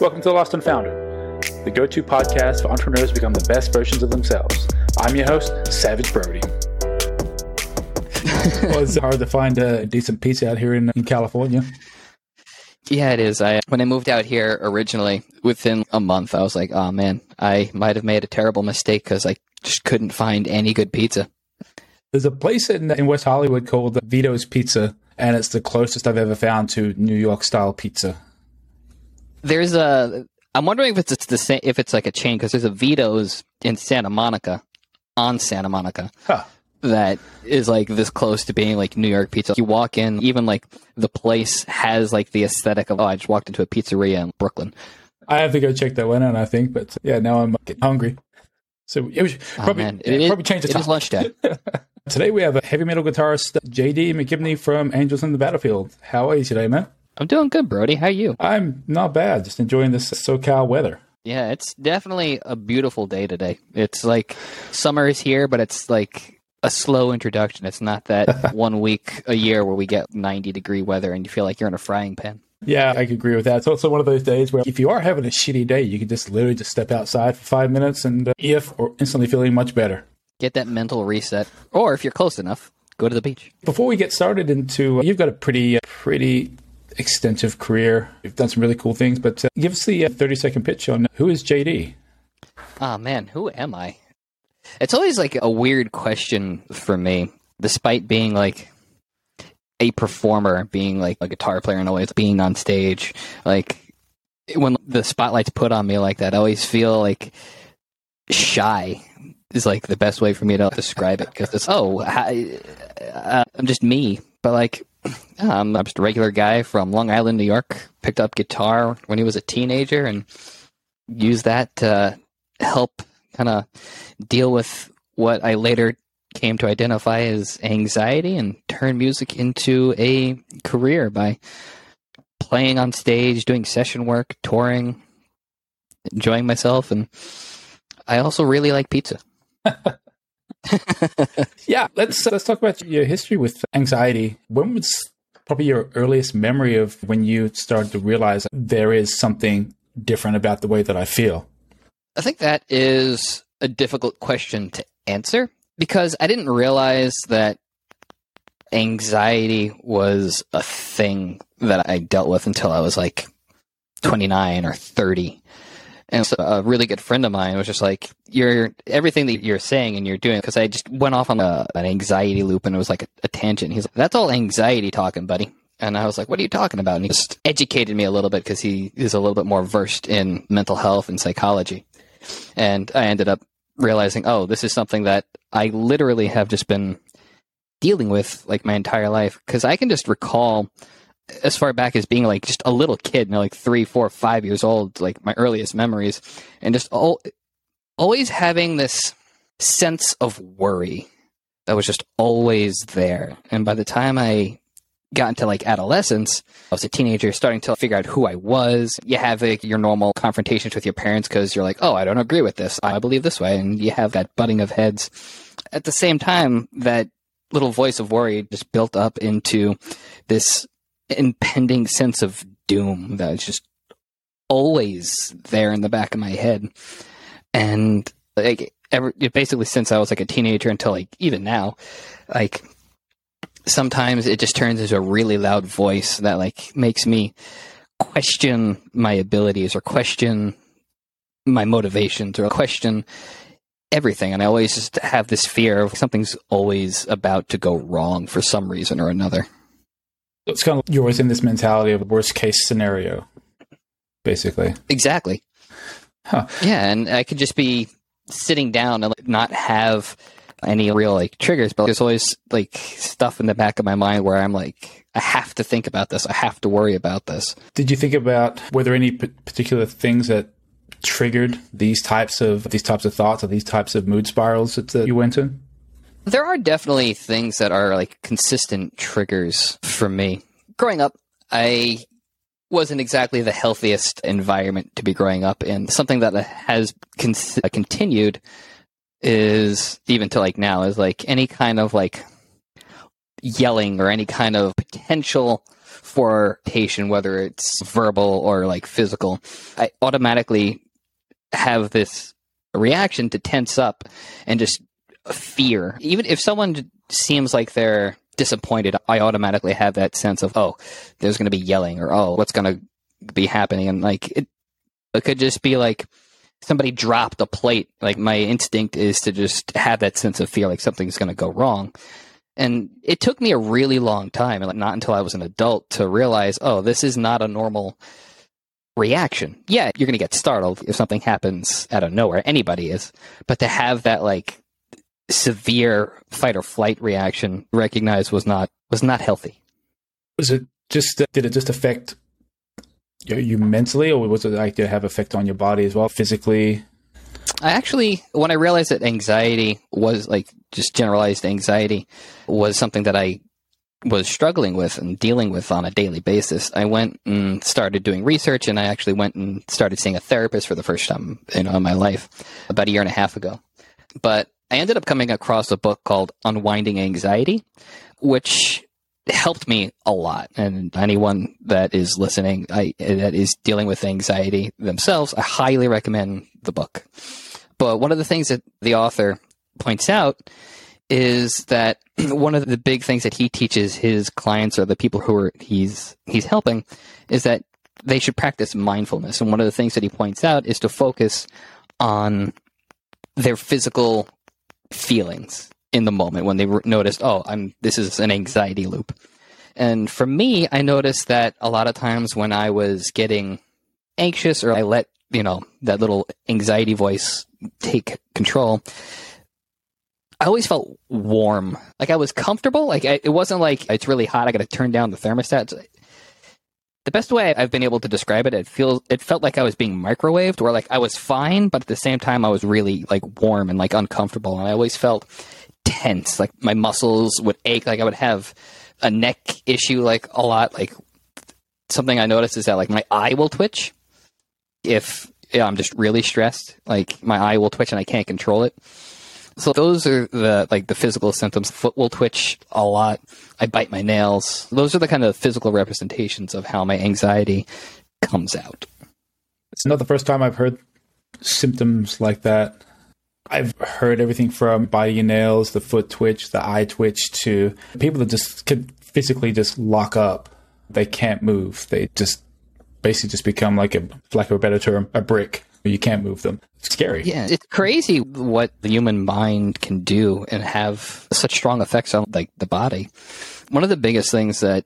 Welcome to The Lost and Founder, the go to podcast for entrepreneurs to become the best versions of themselves. I'm your host, Savage Brody. well, it's hard to find a decent pizza out here in, in California. Yeah, it is. I when I moved out here originally, within a month, I was like, "Oh man, I might have made a terrible mistake because I just couldn't find any good pizza." There's a place in, in West Hollywood called Vito's Pizza, and it's the closest I've ever found to New York style pizza. There's a. I'm wondering if it's, it's the same, if it's like a chain because there's a Vito's in Santa Monica, on Santa Monica. Huh. That is like this close to being like New York pizza. You walk in, even like the place has like the aesthetic of oh, I just walked into a pizzeria in Brooklyn. I have to go check that one out. I think, but yeah, now I'm getting hungry. So it was Oh, probably, yeah, It is- probably change the It is topic. lunchtime. Today we have a heavy metal guitarist, JD McGibney from Angels in the Battlefield. How are you today, man? I'm doing good, Brody. How are you? I'm not bad. Just enjoying this SoCal weather. Yeah, it's definitely a beautiful day today. It's like summer is here, but it's like a slow introduction. It's not that one week a year where we get 90 degree weather and you feel like you're in a frying pan. Yeah, I agree with that. It's also one of those days where if you are having a shitty day, you can just literally just step outside for five minutes and uh, if or instantly feeling much better. Get that mental reset. Or if you're close enough, go to the beach. Before we get started into, you've got a pretty, uh, pretty extensive career. You've done some really cool things, but uh, give us the uh, 30 second pitch on who is JD? Ah, man, who am I? It's always like a weird question for me, despite being like a performer, being like a guitar player and always being on stage. Like when the spotlight's put on me like that, I always feel like shy is like the best way for me to describe it because it's oh hi, uh, I'm just me, but like I'm, I'm just a regular guy from Long Island, New York. Picked up guitar when he was a teenager and used that to help kind of deal with what I later came to identify as anxiety and turn music into a career by playing on stage, doing session work, touring, enjoying myself, and I also really like pizza. Yeah, let's uh, let's talk about your history with anxiety. When was probably your earliest memory of when you started to realize there is something different about the way that I feel? I think that is a difficult question to answer because I didn't realize that anxiety was a thing that I dealt with until I was like 29 or 30. And so a really good friend of mine was just like, "You're everything that you're saying and you're doing." Because I just went off on a, an anxiety loop, and it was like a, a tangent. He's like, "That's all anxiety talking, buddy." And I was like, "What are you talking about?" And he just educated me a little bit because he is a little bit more versed in mental health and psychology. And I ended up realizing, oh, this is something that I literally have just been dealing with like my entire life. Because I can just recall as far back as being like just a little kid, you know, like three, four, five years old, like my earliest memories, and just all, always having this sense of worry that was just always there. And by the time I got into like adolescence, I was a teenager starting to figure out who I was. You have like, your normal confrontations with your parents because you're like, oh, I don't agree with this. I believe this way. And you have that butting of heads. At the same time, that little voice of worry just built up into this impending sense of doom that was just always there in the back of my head. And like ever basically since I was like a teenager until like even now, like sometimes it just turns into a really loud voice that like makes me question my abilities or question my motivations or question everything and i always just have this fear of something's always about to go wrong for some reason or another It's kind of you're always in this mentality of worst case scenario, basically. exactly Huh. yeah and i could just be sitting down and like, not have any real like triggers but there's always like stuff in the back of my mind where i'm like i have to think about this i have to worry about this Did you think about were there any p- particular things that triggered these types of these types of thoughts or these types of mood spirals that uh, you went in? There are definitely things that are like consistent triggers for me. Growing up, I wasn't exactly the healthiest environment to be growing up in. Something that has con- continued is even to like now is like any kind of like yelling or any kind of potential for patient, whether it's verbal or like physical, I automatically have this reaction to tense up and just fear. Even if someone seems like they're disappointed, I automatically have that sense of, oh, there's going to be yelling or, oh, what's going to be happening. And like, it, it could just be like somebody dropped a plate. Like, my instinct is to just have that sense of fear, like something's going to go wrong. And it took me a really long time, like not until I was an adult, to realize, oh, this is not a normal reaction. Yeah, you're going to get startled if something happens out of nowhere. Anybody is. But to have that like severe fight or flight reaction recognized was not was not healthy. Was it just uh, did it just affect you mentally or was it like did it have effect on your body as well physically? I actually when I realized that anxiety was like just generalized anxiety was something that I was struggling with and dealing with on a daily basis, I went and started doing research, and I actually went and started seeing a therapist for the first time you know, in my life about a year and a half ago. But I ended up coming across a book called Unwinding Anxiety, which helped me a lot. And anyone that is listening, I, that is dealing with anxiety themselves, I highly recommend the book. But one of the things that the author points out is that one of the big things that he teaches his clients or the people who are he's he's helping is that they should practice mindfulness. And one of the things that he points out is to focus on their physical feelings in the moment when they noticed, oh, I'm this is an anxiety loop. And for me, I noticed that a lot of times when I was getting anxious or I let, you know, that little anxiety voice take control, I always felt warm. Like I was comfortable. Like I, it wasn't like it's really hot. I got to turn down the thermostat. The best way I've been able to describe it, it feels it felt like I was being microwaved, where like I was fine, but at the same time I was really like warm and like uncomfortable, and I always felt tense. Like my muscles would ache. Like I would have a neck issue like a lot. Like something I noticed is that like my eye will twitch if yeah, I'm just really stressed. Like my eye will twitch and I can't control it. So those are the like the physical symptoms. Foot will twitch a lot. I bite my nails. Those are the kind of physical representations of how my anxiety comes out. It's not the first time I've heard symptoms like that. I've heard everything from biting your nails, the foot twitch, the eye twitch, to people that just can physically just lock up. They can't move. They just basically just become like a, lack of a better term, a brick. You can't move them. It's scary. Yeah, it's crazy what the human mind can do and have such strong effects on like the body. One of the biggest things that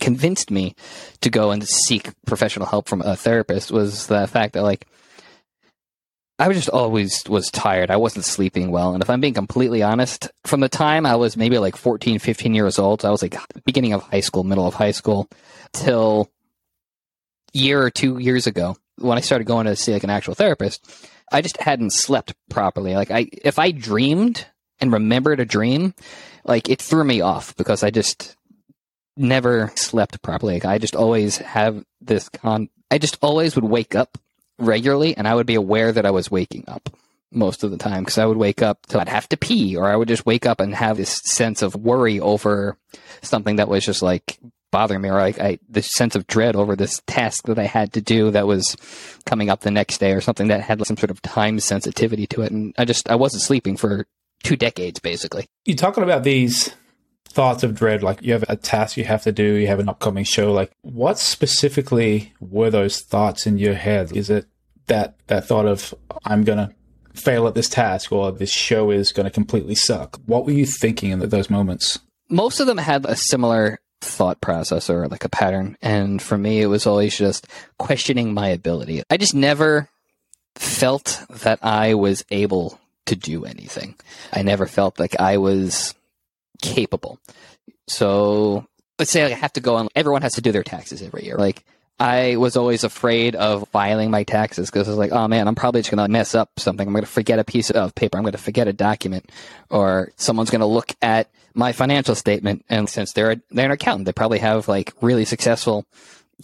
convinced me to go and seek professional help from a therapist was the fact that like I was just always was tired. I wasn't sleeping well. And if I'm being completely honest, from the time I was maybe like 14, 15 years old, I was like beginning of high school, middle of high school, till year or two years ago, when I started going to see like an actual therapist, I just hadn't slept properly. Like I, if I dreamed and remembered a dream, like it threw me off because I just never slept properly. Like, I just always have this con. I just always would wake up regularly, and I would be aware that I was waking up most of the time because I would wake up till I'd have to pee, or I would just wake up and have this sense of worry over something that was just like bothering me, or like I this sense of dread over this task that I had to do that was coming up the next day, or something that had some sort of time sensitivity to it, and I just I wasn't sleeping for two decades basically. You're talking about these thoughts of dread, like you have a task you have to do, you have an upcoming show. Like, what specifically were those thoughts in your head? Is it that that thought of I'm gonna fail at this task or this show is gonna completely suck? What were you thinking in those moments? Most of them had a similar thought process or like a pattern, and for me, it was always just questioning my ability. I just never felt that I was able to do anything. I never felt like I was capable. So let's say I have to go on, everyone has to do their taxes every year. Like, I was always afraid of filing my taxes because I was like, oh man, I'm probably just going to mess up something. I'm going to forget a piece of paper. I'm going to forget a document or someone's going to look at my financial statement. And since they're, a, they're an accountant, they probably have like really successful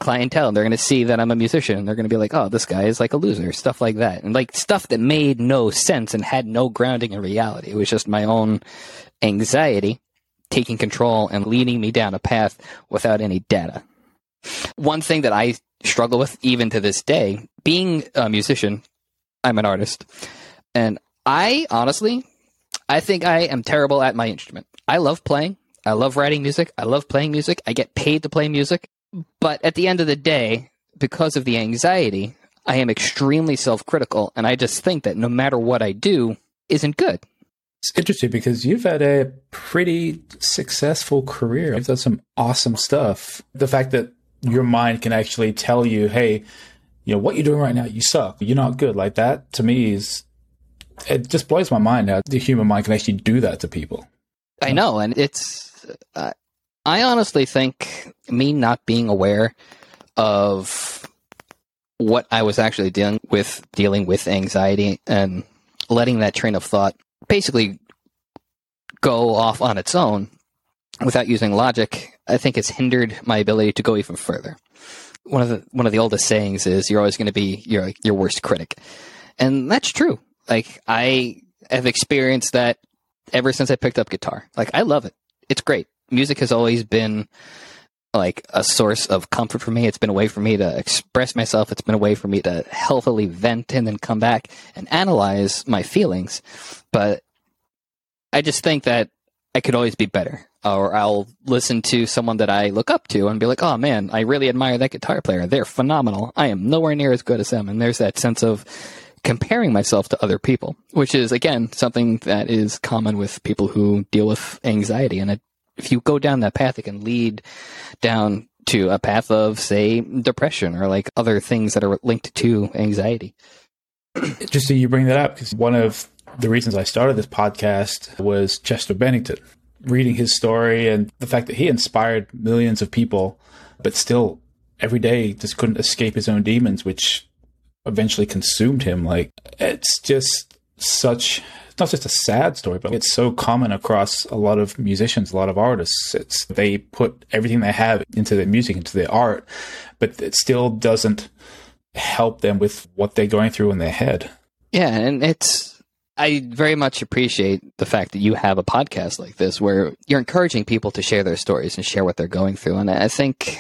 clientele. And they're going to see that I'm a musician and they're going to be like, oh, this guy is like a loser, stuff like that. And like stuff that made no sense and had no grounding in reality. It was just my own anxiety taking control and leading me down a path without any data. One thing that I struggle with even to this day, being a musician, I'm an artist, and I honestly, I think I am terrible at my instrument. I love playing. I love writing music. I love playing music. I get paid to play music. But at the end of the day, because of the anxiety, I am extremely self critical. And I just think that no matter what I do isn't good. It's interesting because you've had a pretty successful career. You've done some awesome stuff. The fact that your mind can actually tell you, hey, you know, what you're doing right now, you suck. You're not good. Like that to me is, it just blows my mind how the human mind can actually do that to people. I know. And it's, uh, I honestly think me not being aware of what I was actually dealing with, dealing with anxiety and letting that train of thought basically go off on its own without using logic, I think it's hindered my ability to go even further. One of the one of the oldest sayings is you're always going to be your your worst critic. And that's true. Like I have experienced that ever since I picked up guitar. Like I love it. It's great. Music has always been like a source of comfort for me. It's been a way for me to express myself. It's been a way for me to healthily vent and then come back and analyze my feelings. But I just think that I could always be better. Or I'll listen to someone that I look up to and be like, oh man, I really admire that guitar player. They're phenomenal. I am nowhere near as good as them. And there's that sense of comparing myself to other people, which is again something that is common with people who deal with anxiety. And it, if you go down that path, it can lead down to a path of, say, depression or like other things that are linked to anxiety. Just so you bring that up because one of the reasons I started this podcast was Chester Bennington. Reading his story and the fact that he inspired millions of people, but still every day just couldn't escape his own demons, which eventually consumed him. Like, it's just such it's not just a sad story, but it's so common across a lot of musicians, a lot of artists. It's they put everything they have into their music, into their art, but it still doesn't help them with what they're going through in their head. Yeah, and it's I very much appreciate the fact that you have a podcast like this where you're encouraging people to share their stories and share what they're going through. And I think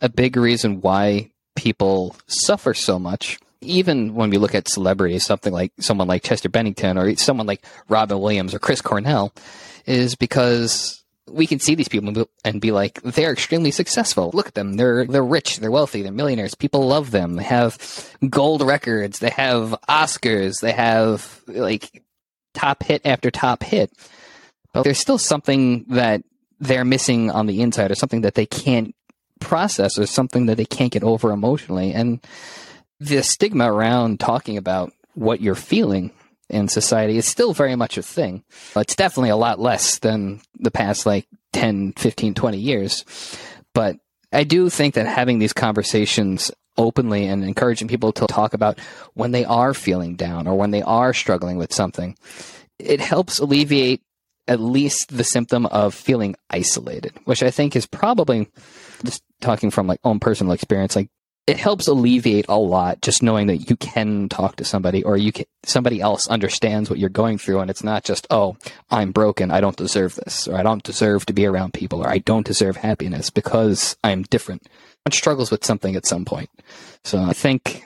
a big reason why people suffer so much even when we look at celebrities, something like someone like Chester Bennington or someone like Robin Williams or Chris Cornell, is because we can see these people and be like, they're extremely successful. Look at them. They're, they're rich. They're wealthy. They're millionaires. People love them. They have gold records. They have Oscars. They have like top hit after top hit. But there's still something that they're missing on the inside or something that they can't process or something that they can't get over emotionally. And the stigma around talking about what you're feeling in society is still very much a thing. It's definitely a lot less than the past like 10, 15, 20 years. But I do think that having these conversations openly and encouraging people to talk about when they are feeling down or when they are struggling with something, it helps alleviate at least the symptom of feeling isolated, which I think is probably just talking from like own personal experience, like it helps alleviate a lot just knowing that you can talk to somebody or you can somebody else understands what you're going through. And it's not just oh i'm broken. I don't deserve this or i don't deserve to be around people or i don't deserve happiness because i'm different. One struggles with something at some point. So i think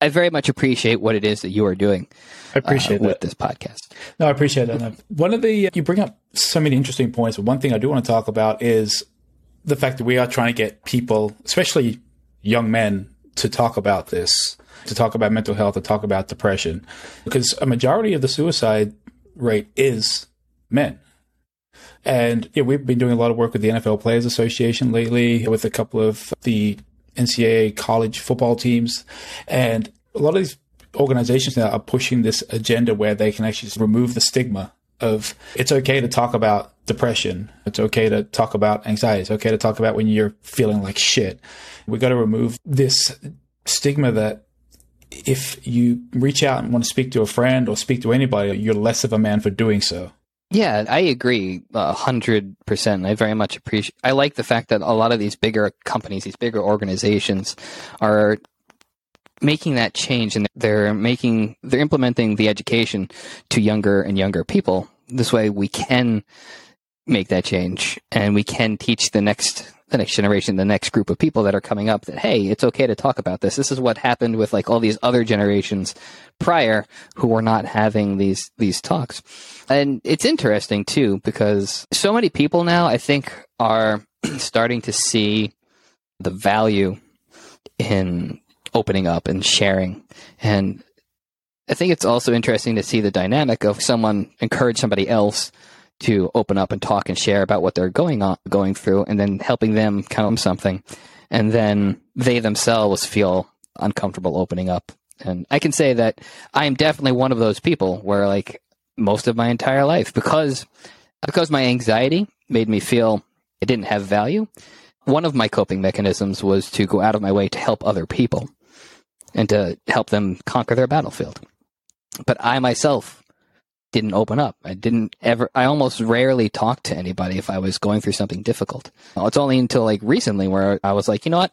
i very much appreciate what it is that you are doing i appreciate uh, with this podcast. No i appreciate that. One of the you bring up so many interesting points. But one thing i do want to talk about is the fact that we are trying to get people, especially young men, to talk about this, to talk about mental health, to talk about depression, because a majority of the suicide rate is men. And yeah, we've been doing a lot of work with the NFL Players Association lately, with a couple of the NCAA college football teams, and a lot of these organizations now are pushing this agenda where they can actually remove the stigma of it's okay to talk about depression. It's okay to talk about anxiety. It's okay to talk about when you're feeling like shit. We got to remove this stigma that if you reach out and want to speak to a friend or speak to anybody, you're less of a man for doing so. Yeah, I agree a hundred percent. I very much appreciate. I like the fact that a lot of these bigger companies, these bigger organizations, are making that change and they're making they're implementing the education to younger and younger people This way we can make that change and we can teach the next the next generation, the next group of people that are coming up that, hey, it's okay to talk about this. This is what happened with like all these other generations prior who were not having these, these talks. And it's interesting too, because so many people now, I think, are starting to see the value in opening up and sharing. And I think it's also interesting to see the dynamic of someone encourage somebody else to open up and talk and share about what they're going on going through and then helping them come something. And then they themselves feel uncomfortable opening up. And i can say that i am definitely one of those people where like most of my entire life because because my anxiety made me feel it didn't have value one of my coping mechanisms was to go out of my way to help other people and to help them conquer their battlefield. But i myself didn't open up. I didn't ever, I almost rarely talked to anybody if I was going through something difficult. It's only until like recently where I was like, you know what?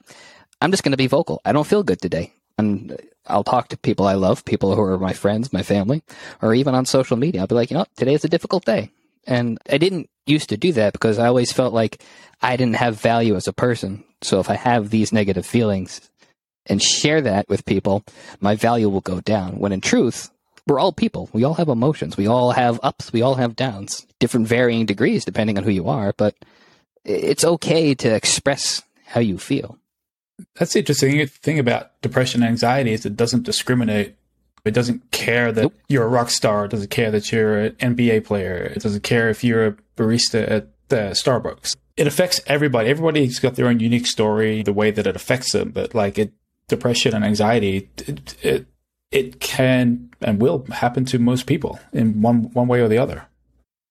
I'm just going to be vocal. I don't feel good today. And I'll talk to people I love, people who are my friends, my family, or even on social media. I'll be like, you know, today is a difficult day. And I didn't used to do that because I always felt like I didn't have value as a person. So if I have these negative feelings and share that with people, my value will go down. When in truth, we're all people. We all have emotions. We all have ups. We all have downs, different varying degrees depending on who you are. But it's okay to express how you feel. That's the interesting thing about depression and anxiety is it doesn't discriminate. It doesn't care that nope. you're a rock star. It doesn't care that you're an NBA player. It doesn't care if you're a barista at Starbucks. It affects everybody. Everybody's got their own unique story, the way that it affects them. But like it, depression and anxiety, it, it it can and will happen to most people in one one way or the other.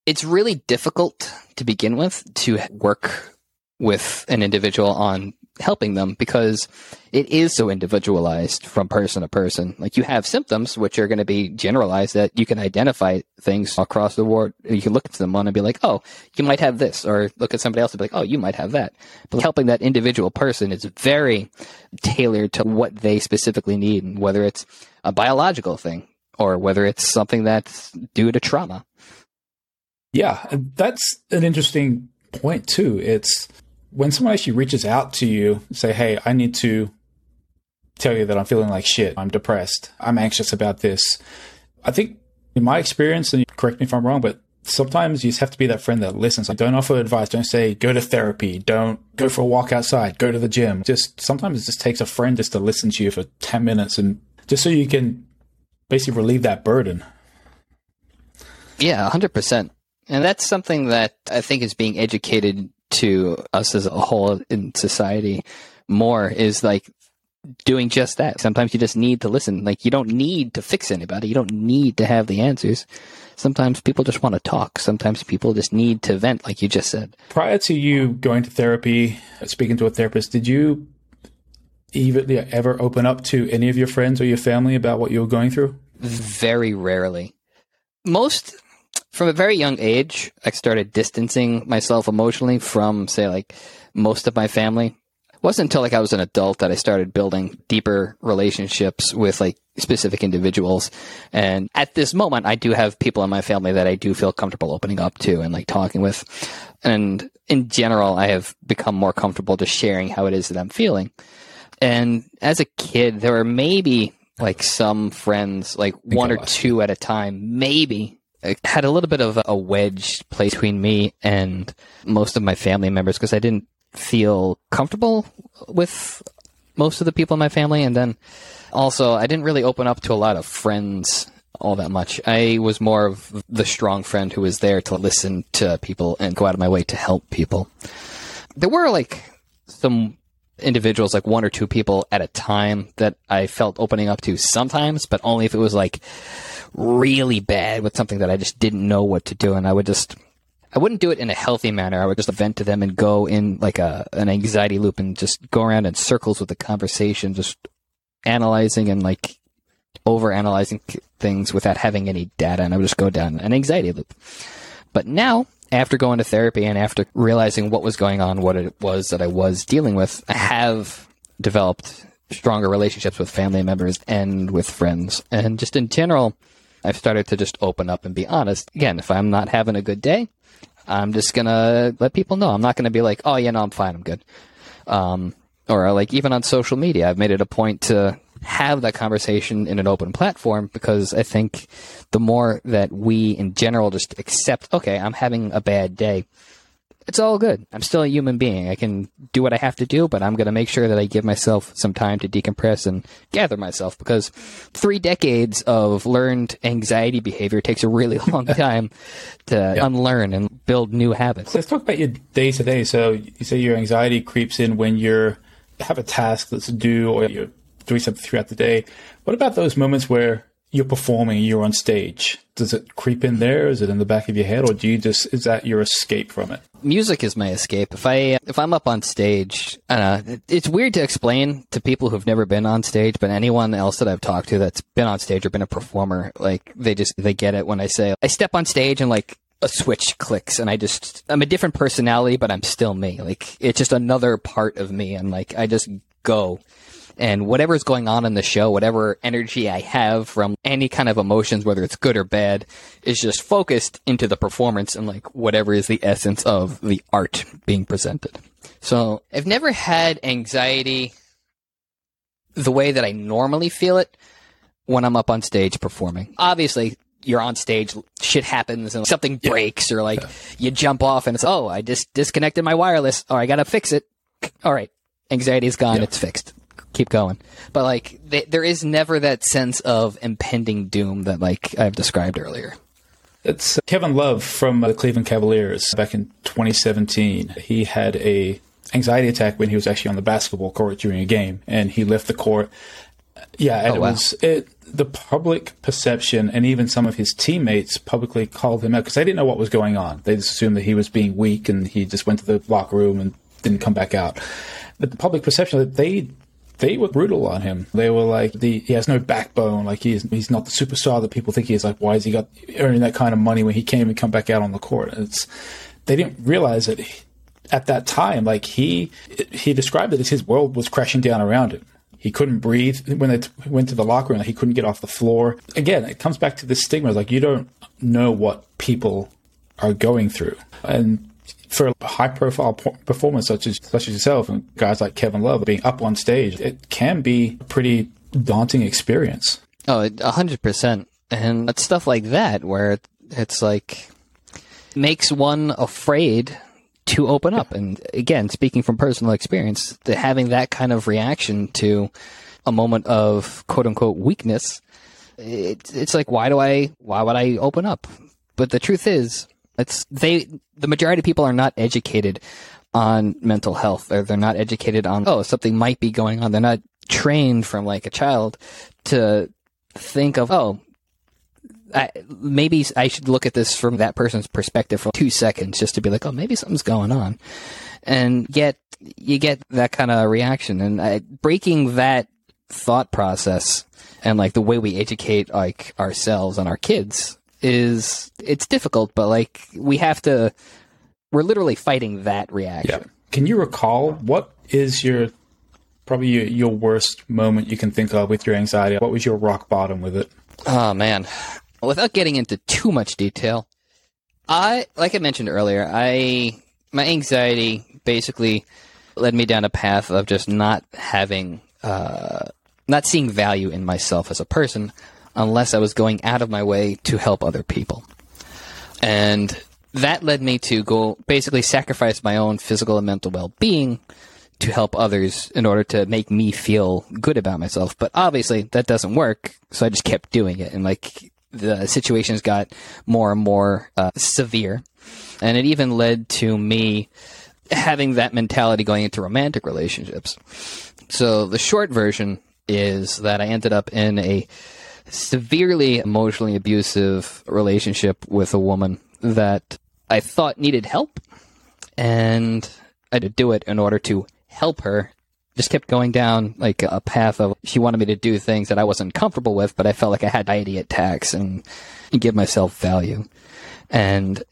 It's really difficult to begin with to work with an individual on helping them because it is so individualized from person to person. Like you have symptoms which are going to be generalized that you can identify things across the board. You can look at someone and be like, oh, you might have this, or look at somebody else and be like, oh, you might have that. But helping that individual person is very tailored to what they specifically need and whether it's a biological thing or whether it's something that's due to trauma. Yeah, that's an interesting point too. It's when someone actually reaches out to you, say, "Hey, I need to tell you that I'm feeling like shit. I'm depressed. I'm anxious about this." I think in my experience, and correct me if I'm wrong, but sometimes you just have to be that friend that listens. Like, don't offer advice. Don't say go to therapy. Don't go for a walk outside. Go to the gym. Just sometimes it just takes a friend just to listen to you for ten minutes and just so you can basically relieve that burden. Yeah, hundred percent. And that's something that I think is being educated to us as a whole in society more is like doing just that. Sometimes you just need to listen. Like you don't need to fix anybody. You don't need to have the answers. Sometimes people just want to talk. Sometimes people just need to vent, like you just said. Prior to you going to therapy, speaking to a therapist, did you even ever open up to any of your friends or your family about what you were going through? Very rarely. Most from a very young age, I started distancing myself emotionally from, say, like most of my family. It wasn't until like I was an adult that I started building deeper relationships with like specific individuals. And at this moment, I do have people in my family that I do feel comfortable opening up to and like talking with. And in general, I have become more comfortable just sharing how it is that I'm feeling. And as a kid, there were maybe like some friends, like one or two at a time, maybe Had a little bit of a wedge placed between me and most of my family members because I didn't feel comfortable with most of the people in my family. And then also, I didn't really open up to a lot of friends all that much. I was more of the strong friend who was there to listen to people and go out of my way to help people. There were like some individuals, like one or two people at a time that I felt opening up to sometimes, but only if it was like really bad with something that I just didn't know what to do. And I would just, I wouldn't do it in a healthy manner. I would just vent to them and go in like a, an anxiety loop and just go around in circles with the conversation, just analyzing and like over analyzing things without having any data. And I would just go down an anxiety loop. But now, after going to therapy and after realizing what was going on, what it was that I was dealing with, I have developed stronger relationships with family members and with friends. And just in general, I've started to just open up and be honest. Again, if I'm not having a good day, I'm just gonna let people know. I'm not gonna be like, oh yeah, no, I'm fine, I'm good. Um, or like even on social media, I've made it a point to have that conversation in an open platform because I think the more that we in general just accept, okay, I'm having a bad day it's all good. I'm still a human being. I can do what I have to do, but I'm going to make sure that I give myself some time to decompress and gather myself because three decades of learned anxiety behavior takes a really long time to yeah. unlearn and build new habits. Let's talk about your day to day. So you say your anxiety creeps in when you're have a task that's due or you're doing something throughout the day. What about those moments where you're performing, you're on stage. Does it creep in there? Is it in the back of your head, or do you just is that your escape from it? Music is my escape. If I if I'm up on stage, it's weird to explain to people who've never been on stage, but anyone else that I've talked to that's been on stage or been a performer, like they just they get it when I say I step on stage and like a switch clicks and I just I'm a different personality, but I'm still me. Like it's just another part of me, and like I just go and whatever's going on in the show, whatever energy I have from any kind of emotions, whether it's good or bad, is just focused into the performance and like whatever is the essence of the art being presented. So I've never had anxiety the way that I normally feel it when I'm up on stage performing. Obviously, you're on stage, shit happens and something breaks or like you jump off and it's, oh, I just disconnected my wireless or I gotta fix it. All right. Anxiety is gone. Yeah. It's fixed keep going. But like, there is never that sense of impending doom that like I've described earlier. It's uh, Kevin Love from uh, the Cleveland Cavaliers back in 2017. He had a anxiety attack when he was actually on the basketball court during a game, and he left the court. Uh, yeah, and oh, it wow. was it. The public perception, and even some of his teammates publicly called him out because they didn't know what was going on. They just assumed that he was being weak, and he just went to the locker room and didn't come back out. But the public perception that they they were brutal on him. They were like, the, he has no backbone. Like he's he's not the superstar that people think he is. Like, why is he got earning that kind of money when he can't even come back out on the court? It's they didn't realize that at that time. Like he he described it as his world was crashing down around him. He couldn't breathe when they went to the locker room. He couldn't get off the floor. Again, it comes back to this stigma. Like you don't know what people are going through, and for a high profile performance such as such as yourself and guys like Kevin Love being up on stage, it can be a pretty daunting experience. Oh, a hundred percent. And it's stuff like that where it's like makes one afraid to open up. And again, speaking from personal experience, having that kind of reaction to a moment of quote unquote weakness, it, it's like, why do I, why would I open up? But the truth is, it's they the majority of people are not educated on mental health. They're, they're not educated on oh something might be going on. They're not trained from like a child to think of oh I, maybe I should look at this from that person's perspective for two seconds just to be like, oh, maybe something's going on. And yet you get that kind of reaction and I, breaking that thought process and like the way we educate like ourselves and our kids is it's difficult, but like we have to. We're literally fighting that reaction. Yeah. Can you recall what is your probably your, your worst moment you can think of with your anxiety? What was your rock bottom with it? Oh man, without getting into too much detail, I like I mentioned earlier, I my anxiety basically led me down a path of just not having uh, not seeing value in myself as a person unless I was going out of my way to help other people. And that led me to go basically sacrifice my own physical and mental well being to help others in order to make me feel good about myself. But obviously that doesn't work. So I just kept doing it. And like the situations got more and more uh, severe. And it even led to me having that mentality going into romantic relationships. So the short version is that I ended up in a severely emotionally abusive relationship with a woman that I thought needed help. And I had to do it in order to help her. Just kept going down like a path of she wanted me to do things that I wasn't comfortable with, but I felt like I had anxiety attacks and, and give myself value. And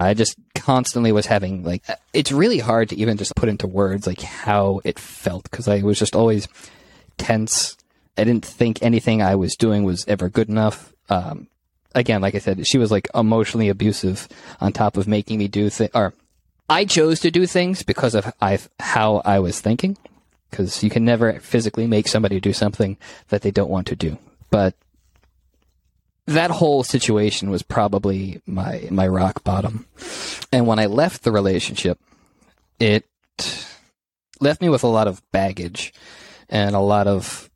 I just constantly was having like, it's really hard to even just put into words like how it felt because I was just always tense I didn't think anything I was doing was ever good enough. Um, again, like I said, she was like emotionally abusive on top of making me do things. Or I chose to do things because of I how I was thinking. Because you can never physically make somebody do something that they don't want to do. But that whole situation was probably my my rock bottom. And when I left the relationship, it left me with a lot of baggage and a lot of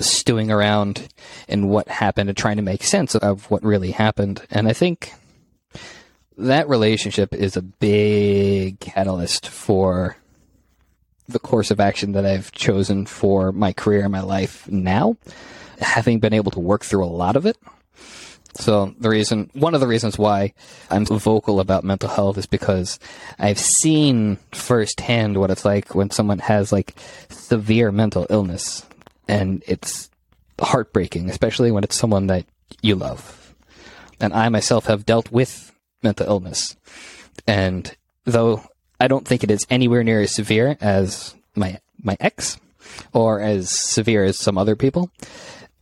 stewing around in what happened and trying to make sense of what really happened. And I think that relationship is a big catalyst for the course of action that I've chosen for my career and my life now, having been able to work through a lot of it. So the reason, one of the reasons why I'm so vocal about mental health is because I've seen firsthand what it's like when someone has like severe mental illness and it's heartbreaking, especially when it's someone that you love. And I myself have dealt with mental illness. And though I don't think it is anywhere near as severe as my my ex or as severe as some other people,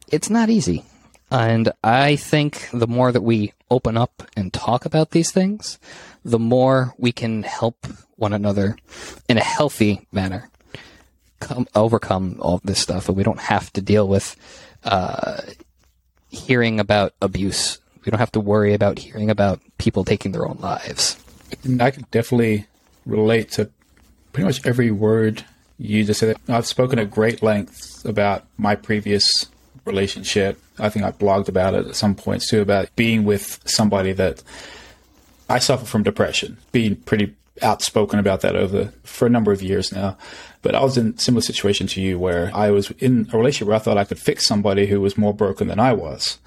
it's not easy. And I think the more that we open up and talk about these things, the more we can help one another in a healthy manner come, overcome all this stuff, and we don't have to deal with uh, hearing about abuse. We don't have to worry about hearing about people taking their own lives. I can definitely relate to pretty much every word you just said. I've spoken at great length about my previous relationship. I think I blogged about it at some points too about being with somebody that I suffer from depression, being pretty outspoken about that over for a number of years now. But I was in similar situation to you where I was in a relationship where I thought I could fix somebody who was more broken than I was.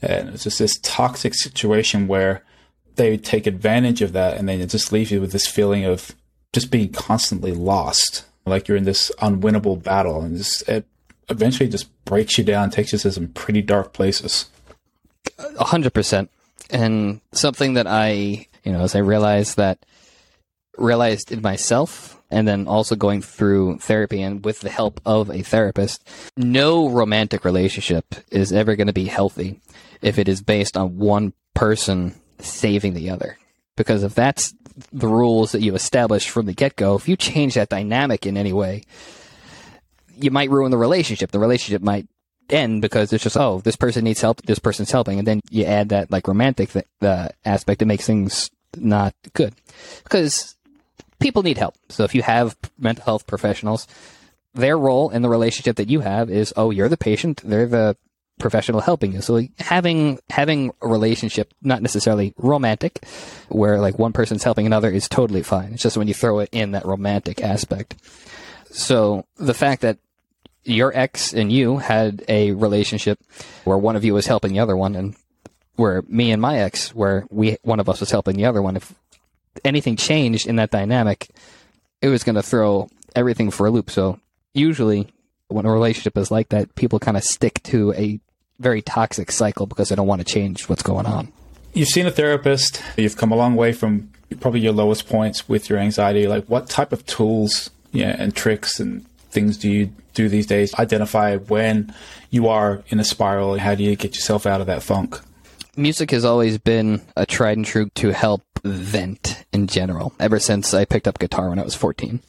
And it's just this toxic situation where they take advantage of that and then it just leaves you with this feeling of just being constantly lost. Like you're in this unwinnable battle and just, it eventually just breaks you down, takes you to some pretty dark places. A hundred percent. And something that I, you know, as I realized that realized in myself and then also going through therapy and with the help of a therapist, no romantic relationship is ever going to be healthy if it is based on one person saving the other. Because if that's the rules that you establish from the get go, if you change that dynamic in any way, you might ruin the relationship. The relationship might end because it's just, oh, this person needs help, this person's helping. And then you add that like romantic th- uh, aspect that makes things not good. Because people need help. So if you have mental health professionals, their role in the relationship that you have is, oh, you're the patient, they're the professional helping you. So having having a relationship, not necessarily romantic, where like one person's helping another is totally fine. It's just when you throw it in that romantic aspect. So the fact that your ex and you had a relationship where one of you was helping the other one and where me and my ex where we one of us was helping the other one if anything changed in that dynamic, it was going to throw everything for a loop. So usually, when a relationship is like that, people kind of stick to a very toxic cycle because they don't want to change what's going on. You've seen a therapist. You've come a long way from probably your lowest points with your anxiety. Like, what type of tools yeah, and tricks and things do you do these days? Identify when you are in a spiral. How do you get yourself out of that funk? Music has always been a tried and true to help vent in general, ever since I picked up guitar when I was 14.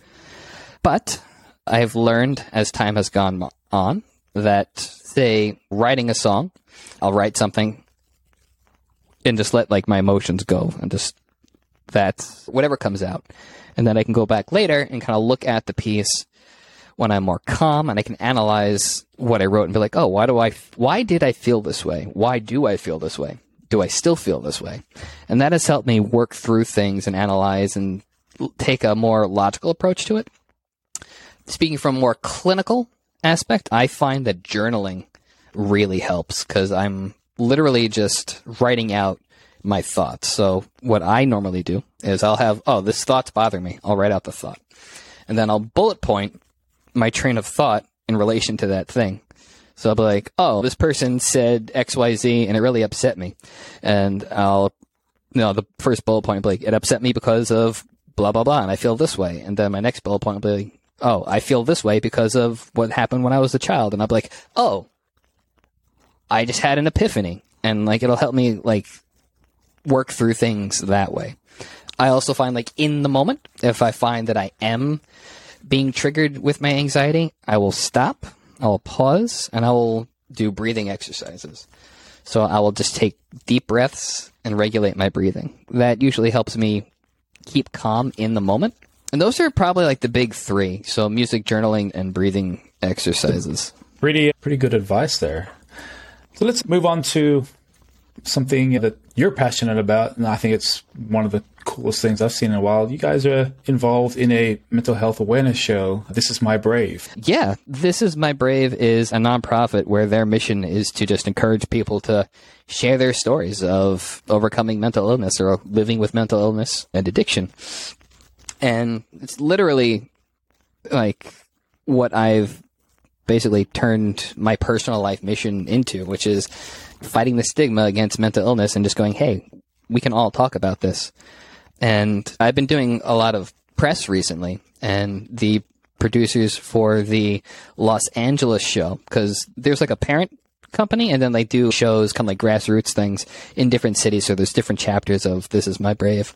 But I have learned as time has gone on that, say, writing a song, I'll write something and just let like my emotions go and just that whatever comes out. And then I can go back later and kind of look at the piece when I'm more calm and I can analyze what I wrote and be like, oh, why do I, why did I feel this way? Why do I feel this way? Do I still feel this way? And that has helped me work through things and analyze and take a more logical approach to it. Speaking from a more clinical aspect, I find that journaling really helps because I'm literally just writing out my thoughts. So what I normally do is I'll have, oh, this thought's bothering me. I'll write out the thought. And then I'll bullet point my train of thought in relation to that thing. So I'll be like, oh, this person said XYZ and it really upset me. And I'll, you know, the first bullet point like, it upset me because of blah, blah, blah. And I feel this way. And then my next bullet point will be like, oh, I feel this way because of what happened when I was a child. And I'll be like, oh, I just had an epiphany. and like it'll help me like work through things that way. I also find like in the moment, if I find that I am being triggered with my anxiety, I will stop, I will pause, and I will do breathing exercises. So I will just take deep breaths and regulate my breathing. That usually helps me keep calm in the moment. And those are probably like the big three. So music, journaling, and breathing exercises. Pretty, pretty good advice there. So let's move on to something that you're passionate about, and I think it's one of the coolest things I've seen in a while. You guys are involved in a mental health awareness show. This is My Brave. Yeah, This is My Brave is a nonprofit where their mission is to just encourage people to share their stories of overcoming mental illness or living with mental illness and addiction. And it's literally like what I've basically turned my personal life mission into, which is fighting the stigma against mental illness and just going, hey, we can all talk about this. And I've been doing a lot of press recently, and the producers for the Los Angeles show, because there's like a parent company, and then they do shows, kind of like grassroots things in different cities. So there's different chapters of This Is My Brave.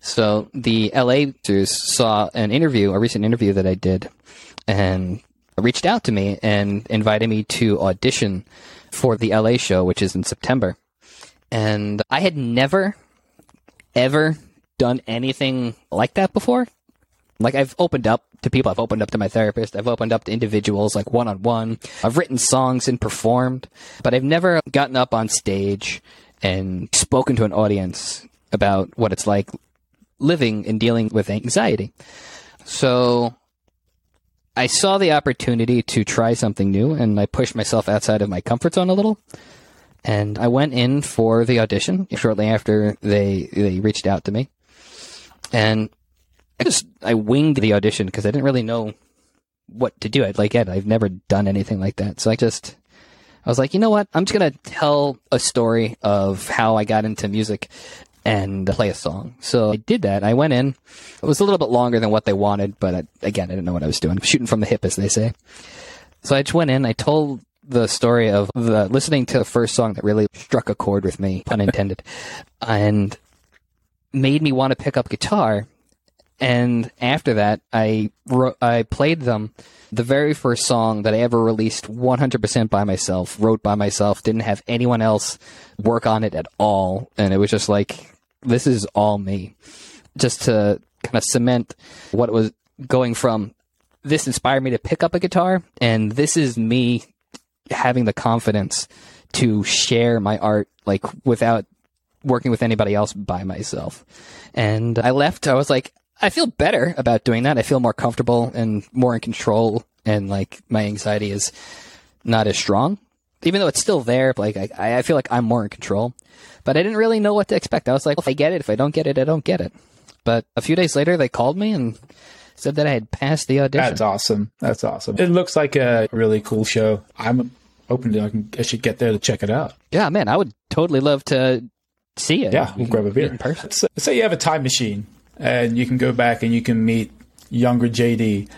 So the LA saw an interview, a recent interview that I did, and reached out to me and invited me to audition for the LA show, which is in September. And I had never, ever done anything like that before. Like I've opened up to people, I've opened up to my therapist, I've opened up to individuals like one on one. I've written songs and performed, but I've never gotten up on stage and spoken to an audience about what it's like living and dealing with anxiety. So I saw the opportunity to try something new and I pushed myself outside of my comfort zone a little. And I went in for the audition shortly after they they reached out to me. And I just I winged the audition because I didn't really know what to do. I'd like it. I've never done anything like that. So I just I was like, you know what? I'm just gonna tell a story of how I got into music and play a song. So I did that. I went in. It was a little bit longer than what they wanted, but I, again, I didn't know what I was doing. Shooting from the hip, as they say. So I just went in. I told the story of the listening to the first song that really struck a chord with me, pun intended, and made me want to pick up guitar. And after that, I wrote, I played them the very first song that I ever released 100% by myself, wrote by myself, didn't have anyone else work on it at all. And it was just like, this is all me. Just to kind of cement what was going from this inspired me to pick up a guitar, and this is me having the confidence to share my art like without working with anybody else by myself. And I left, I was like, I feel better about doing that. I feel more comfortable and more in control and like my anxiety is not as strong. Even though it's still there, like I, I feel like I'm more in control. But I didn't really know what to expect. I was like, if I get it, if I don't get it, I don't get it. But a few days later, they called me and said that I had passed the audition. That's awesome. That's awesome. It looks like a really cool show. I'm open to. I, can, I should get there to check it out. Yeah, man, I would totally love to see it. Yeah, we'll grab a beer in person. So, say you have a time machine and you can go back and you can meet younger JD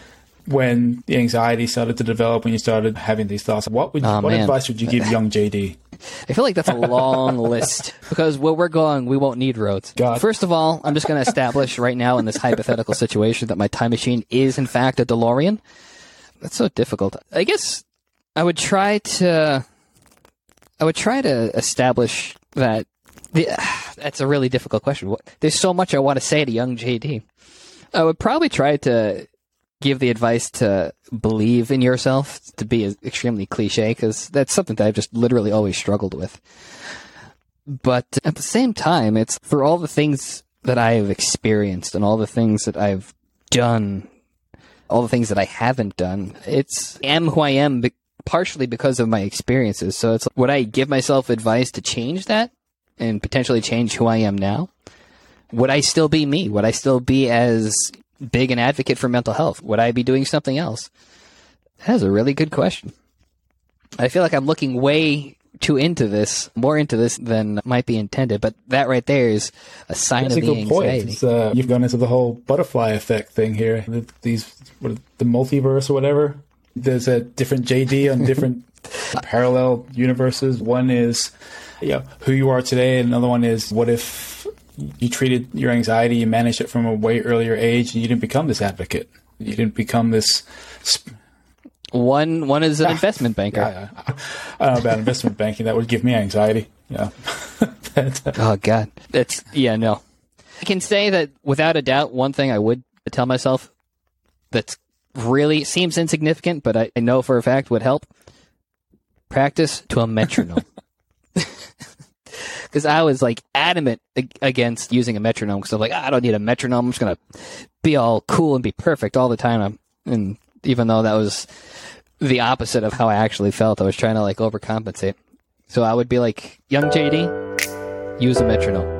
when the anxiety started to develop when you started having these thoughts. What would oh, what man. advice would you give young JD? I feel like that's a long list because where we're going, we won't need roads. God. First of all, I'm just going to establish right now in this hypothetical situation that my time machine is in fact a DeLorean. That's so difficult. I guess I would try to I would try to establish that the, that's a really difficult question. There's so much I want to say to young JD. I would probably try to give the advice to believe in yourself to be extremely cliche because that's something that I've just literally always struggled with. But at the same time, it's for all the things that I have experienced and all the things that I've done, all the things that I haven't done. It's I am who I am be- partially because of my experiences. So it's like, would I give myself advice to change that and potentially change who I am now? Would I still be me? Would I still be as big an advocate for mental health? Would I be doing something else? That's a really good question. I feel like I'm looking way too into this, more into this than might be intended. But that right there is a sign That's of a the good. Point. Uh, you've gone into the whole butterfly effect thing here. These what, the multiverse or whatever. There's a different JD on different parallel universes. One is, you know, who you are today. and Another one is, what if you treated your anxiety, you managed it from a way earlier age, and you didn't become this advocate. You didn't become this. Sp- One one is an investment banker. I, I, I don't know about investment banking. That would give me anxiety. Yeah. Uh, Oh God, that's yeah no. I can say that without a doubt, one thing I would tell myself that really seems insignificant, but I, I know for a fact would help. Practice to a metronome. Because I was like adamant against using a metronome because I'm like, "Ah, I don't need a metronome. I'm just gonna be all cool and be perfect all the time. And even though that was the opposite of how I actually felt, I was trying to like overcompensate. So I would be like, young JD, use a metronome.